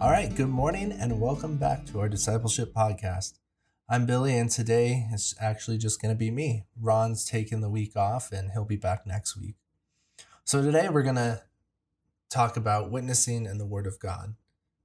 All right, good morning and welcome back to our discipleship podcast. I'm Billy, and today is actually just going to be me. Ron's taking the week off and he'll be back next week. So, today we're going to talk about witnessing and the Word of God.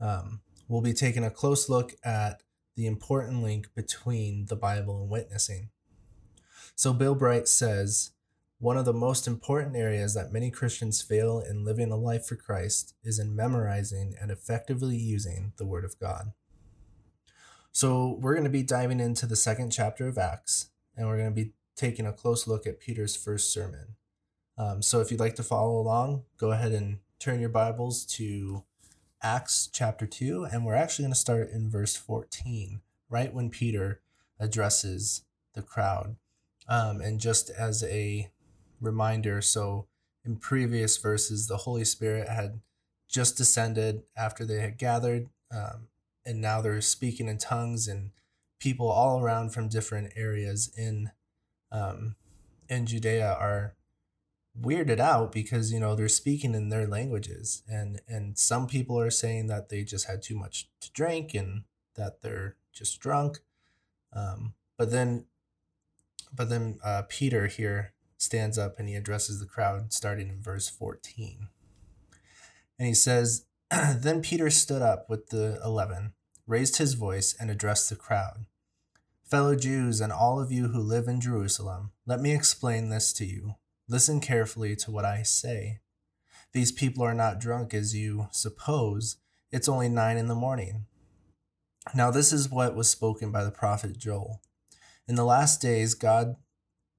Um, we'll be taking a close look at the important link between the Bible and witnessing. So, Bill Bright says, one of the most important areas that many Christians fail in living a life for Christ is in memorizing and effectively using the Word of God. So, we're going to be diving into the second chapter of Acts, and we're going to be taking a close look at Peter's first sermon. Um, so, if you'd like to follow along, go ahead and turn your Bibles to Acts chapter 2, and we're actually going to start in verse 14, right when Peter addresses the crowd. Um, and just as a reminder. So, in previous verses, the Holy Spirit had just descended after they had gathered, um, and now they're speaking in tongues, and people all around from different areas in um, in Judea are weirded out because you know they're speaking in their languages, and and some people are saying that they just had too much to drink and that they're just drunk, um, but then but then uh, Peter here stands up and he addresses the crowd starting in verse 14. And he says, Then Peter stood up with the eleven, raised his voice, and addressed the crowd. Fellow Jews and all of you who live in Jerusalem, let me explain this to you. Listen carefully to what I say. These people are not drunk as you suppose. It's only nine in the morning. Now, this is what was spoken by the prophet Joel. In the last days, God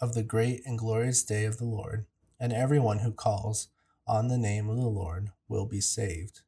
of the great and glorious day of the Lord, and everyone who calls on the name of the Lord will be saved.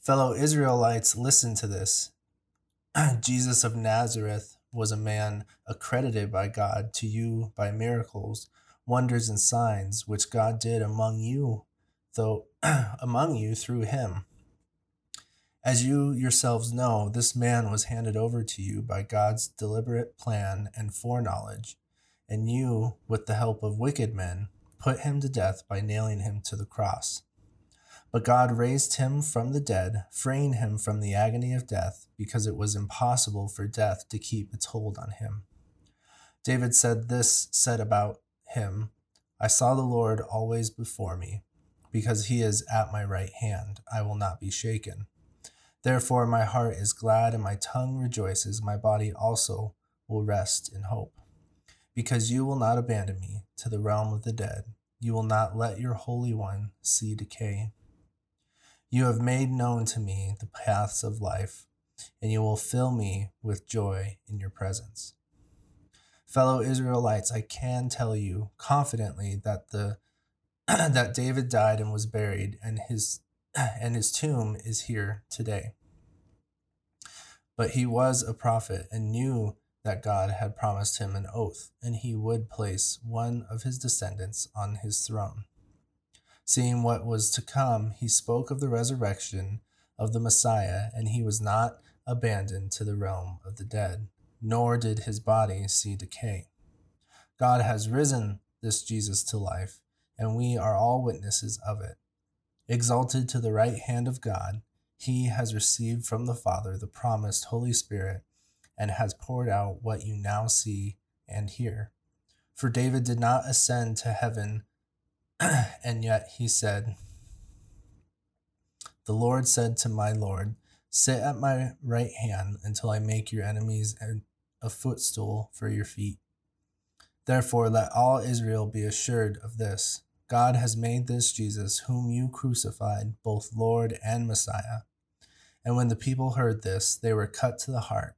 Fellow Israelites, listen to this. Jesus of Nazareth was a man accredited by God to you by miracles, wonders, and signs which God did among you, though among you through him. As you yourselves know, this man was handed over to you by God's deliberate plan and foreknowledge and you, with the help of wicked men, put him to death by nailing him to the cross. But God raised him from the dead, freeing him from the agony of death, because it was impossible for death to keep its hold on him. David said this said about him, I saw the Lord always before me, because he is at my right hand, I will not be shaken. Therefore my heart is glad and my tongue rejoices, my body also will rest in hope because you will not abandon me to the realm of the dead. You will not let your Holy One see decay. You have made known to me the paths of life, and you will fill me with joy in your presence. Fellow Israelites, I can tell you confidently that the that David died and was buried, and his and his tomb is here today. But he was a prophet and knew that God had promised him an oath, and he would place one of his descendants on his throne. Seeing what was to come, he spoke of the resurrection of the Messiah, and he was not abandoned to the realm of the dead, nor did his body see decay. God has risen this Jesus to life, and we are all witnesses of it. Exalted to the right hand of God, he has received from the Father the promised Holy Spirit and has poured out what you now see and hear. For David did not ascend to heaven, and yet he said, The Lord said to my Lord, Sit at my right hand until I make your enemies a footstool for your feet. Therefore, let all Israel be assured of this God has made this Jesus, whom you crucified, both Lord and Messiah. And when the people heard this, they were cut to the heart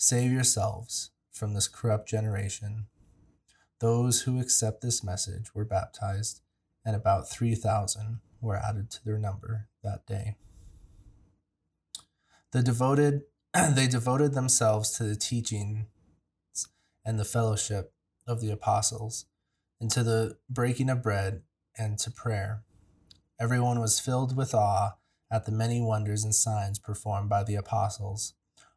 Save yourselves from this corrupt generation. Those who accept this message were baptized, and about 3,000 were added to their number that day. The devoted, they devoted themselves to the teaching and the fellowship of the apostles, and to the breaking of bread and to prayer. Everyone was filled with awe at the many wonders and signs performed by the apostles.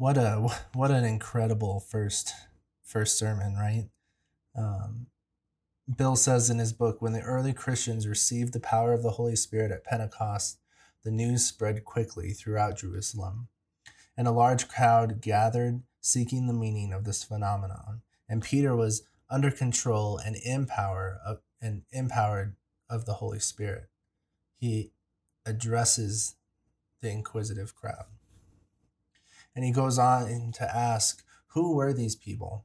What a what an incredible first first sermon, right? Um, Bill says in his book when the early Christians received the power of the Holy Spirit at Pentecost, the news spread quickly throughout Jerusalem, and a large crowd gathered seeking the meaning of this phenomenon. And Peter was under control and empower of, and empowered of the Holy Spirit. He addresses the inquisitive crowd. And he goes on to ask, who were these people?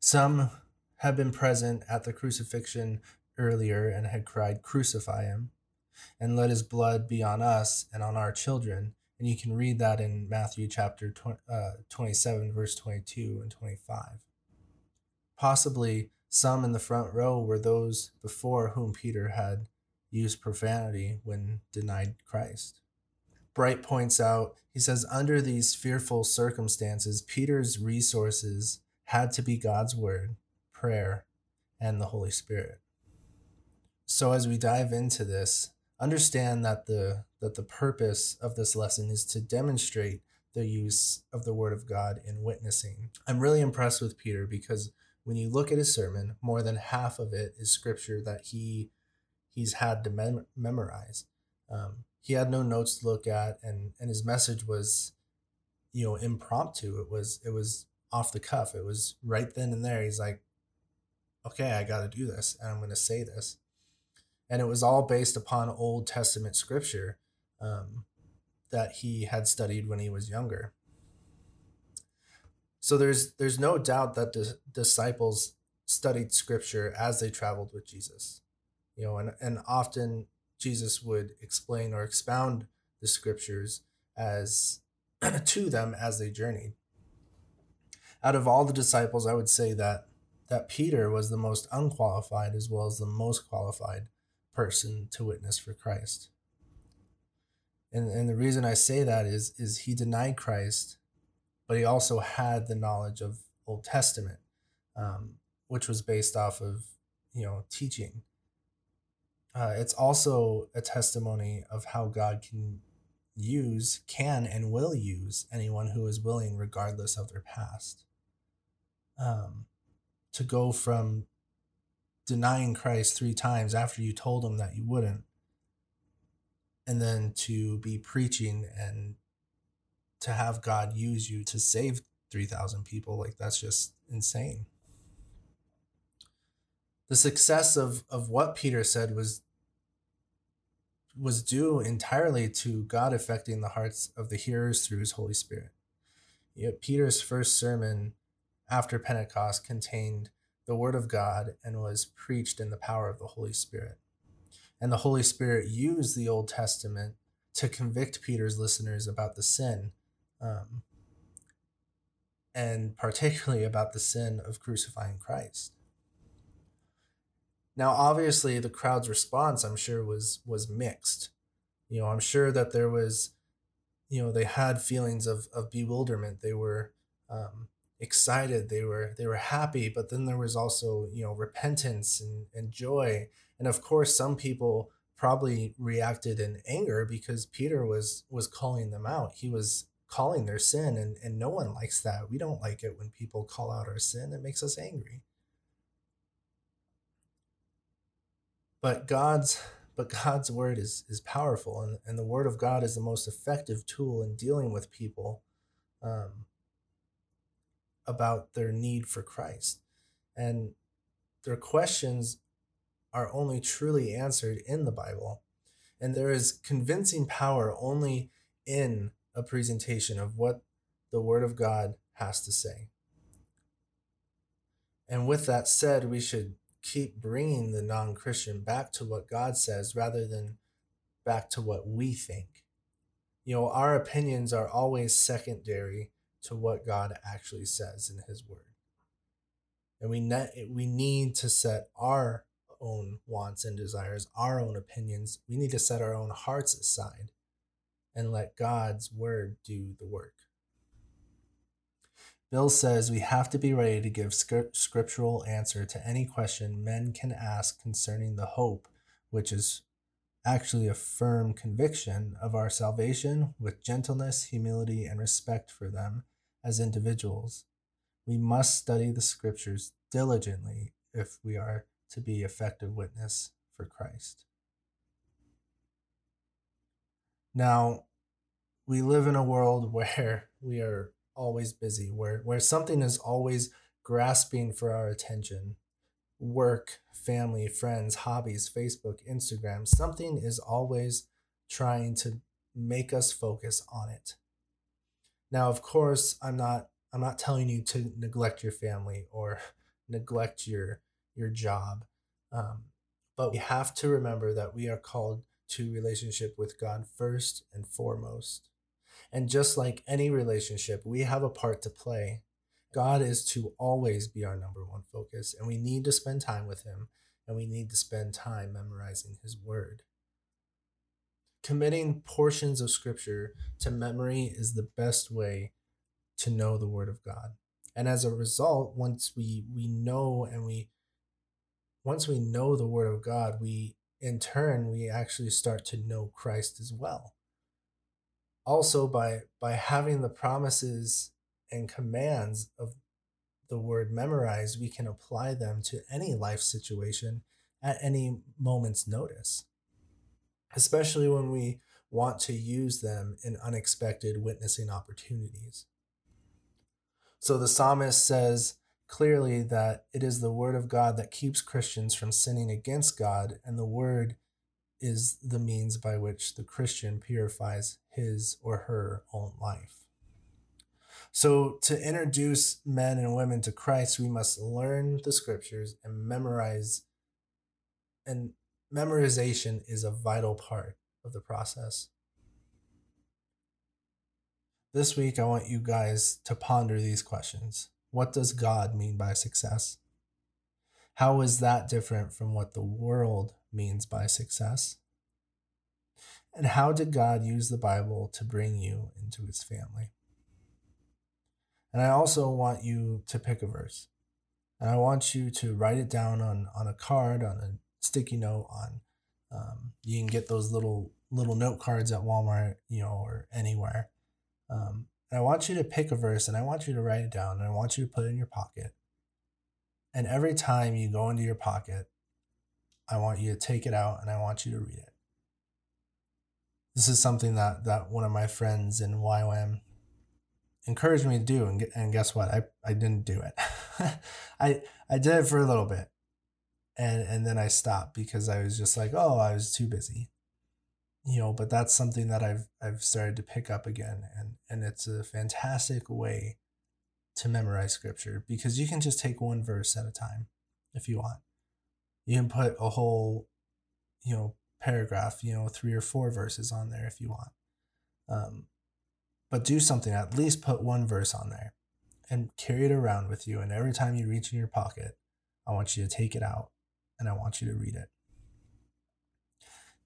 Some had been present at the crucifixion earlier and had cried, Crucify him, and let his blood be on us and on our children. And you can read that in Matthew chapter 20, uh, 27, verse 22 and 25. Possibly some in the front row were those before whom Peter had used profanity when denied Christ. Bright points out, he says, under these fearful circumstances, Peter's resources had to be God's word prayer, and the Holy Spirit. So as we dive into this, understand that the that the purpose of this lesson is to demonstrate the use of the word of God in witnessing. I'm really impressed with Peter because when you look at his sermon, more than half of it is scripture that he he's had to mem- memorize. Um, he had no notes to look at, and and his message was, you know, impromptu. It was it was off the cuff. It was right then and there. He's like, okay, I got to do this and I'm going to say this. And it was all based upon Old Testament scripture um, that he had studied when he was younger. So there's there's no doubt that the disciples studied scripture as they traveled with Jesus. You know, and, and often Jesus would explain or expound the scriptures as to them as they journeyed. Out of all the disciples, I would say that that Peter was the most unqualified as well as the most qualified person to witness for Christ. And, and the reason I say that is, is he denied Christ, but he also had the knowledge of Old Testament, um, which was based off of, you know, teaching. Uh, it's also a testimony of how God can use, can and will use anyone who is willing, regardless of their past. Um, to go from denying Christ three times after you told him that you wouldn't, and then to be preaching and to have God use you to save 3,000 people, like that's just insane. The success of, of what Peter said was was due entirely to God affecting the hearts of the hearers through his Holy Spirit. Yet Peter's first sermon after Pentecost contained the Word of God and was preached in the power of the Holy Spirit. And the Holy Spirit used the Old Testament to convict Peter's listeners about the sin, um, and particularly about the sin of crucifying Christ. Now, obviously, the crowd's response, I'm sure, was was mixed. You know, I'm sure that there was, you know, they had feelings of of bewilderment. They were um, excited. They were they were happy. But then there was also you know repentance and, and joy. And of course some people probably reacted in anger because peter was was calling them out. He was calling their sin and, and no one likes that. We don't like it when people call out our sin. It makes us angry but god's but god's word is is powerful and, and the word of god is the most effective tool in dealing with people um, about their need for Christ. And their questions are only truly answered in the Bible. And there is convincing power only in a presentation of what the Word of God has to say. And with that said, we should keep bringing the non Christian back to what God says rather than back to what we think. You know, our opinions are always secondary to what God actually says in His Word. And we, ne- we need to set our own wants and desires, our own opinions. We need to set our own hearts aside and let God's Word do the work. Bill says we have to be ready to give scriptural answer to any question men can ask concerning the hope which is actually a firm conviction of our salvation with gentleness, humility, and respect for them as individuals. We must study the scriptures diligently if we are to be effective witness for Christ. Now, we live in a world where we are always busy, where, where something is always grasping for our attention work, family, friends, hobbies, Facebook, Instagram. Something is always trying to make us focus on it. Now, of course, I'm not I'm not telling you to neglect your family or neglect your your job. Um, but we have to remember that we are called to relationship with God first and foremost. And just like any relationship, we have a part to play. God is to always be our number one focus, and we need to spend time with Him, and we need to spend time memorizing His Word. Committing portions of Scripture to memory is the best way to know the Word of God. And as a result, once we we know and we once we know the Word of God, we in turn we actually start to know Christ as well. Also, by by having the promises and commands of the word memorized, we can apply them to any life situation at any moment's notice especially when we want to use them in unexpected witnessing opportunities. So the psalmist says clearly that it is the word of God that keeps Christians from sinning against God, and the word is the means by which the Christian purifies his or her own life. So, to introduce men and women to Christ, we must learn the scriptures and memorize and memorization is a vital part of the process. This week, I want you guys to ponder these questions. What does God mean by success? How is that different from what the world means by success? And how did God use the Bible to bring you into his family? And I also want you to pick a verse. And I want you to write it down on, on a card, on a sticky note on. Um, you can get those little little note cards at Walmart, you know, or anywhere. Um, and I want you to pick a verse and I want you to write it down and I want you to put it in your pocket. And every time you go into your pocket, I want you to take it out and I want you to read it. This is something that that one of my friends in YWAM encouraged me to do, and, and guess what? I, I didn't do it. I I did it for a little bit, and and then I stopped because I was just like, oh, I was too busy. You know, but that's something that I've I've started to pick up again and and it's a fantastic way to memorize scripture because you can just take one verse at a time if you want. You can put a whole, you know, paragraph, you know, three or four verses on there if you want. Um, but do something, at least put one verse on there and carry it around with you. And every time you reach in your pocket, I want you to take it out and I want you to read it.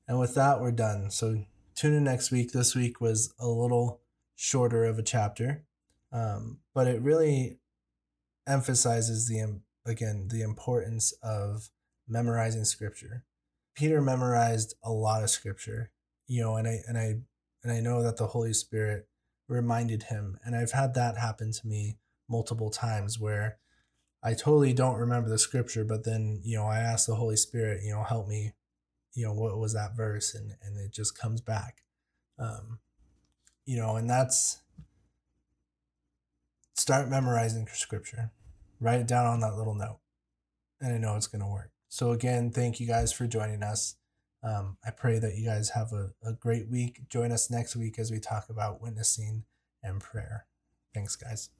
And with that, we're done. So tune in next week. This week was a little shorter of a chapter, um, but it really emphasizes the again the importance of memorizing scripture. Peter memorized a lot of scripture, you know, and I and I and I know that the Holy Spirit reminded him, and I've had that happen to me multiple times where I totally don't remember the scripture, but then you know I ask the Holy Spirit, you know, help me, you know, what was that verse, and and it just comes back, um, you know, and that's start memorizing scripture, write it down on that little note, and I know it's gonna work. So, again, thank you guys for joining us. Um, I pray that you guys have a, a great week. Join us next week as we talk about witnessing and prayer. Thanks, guys.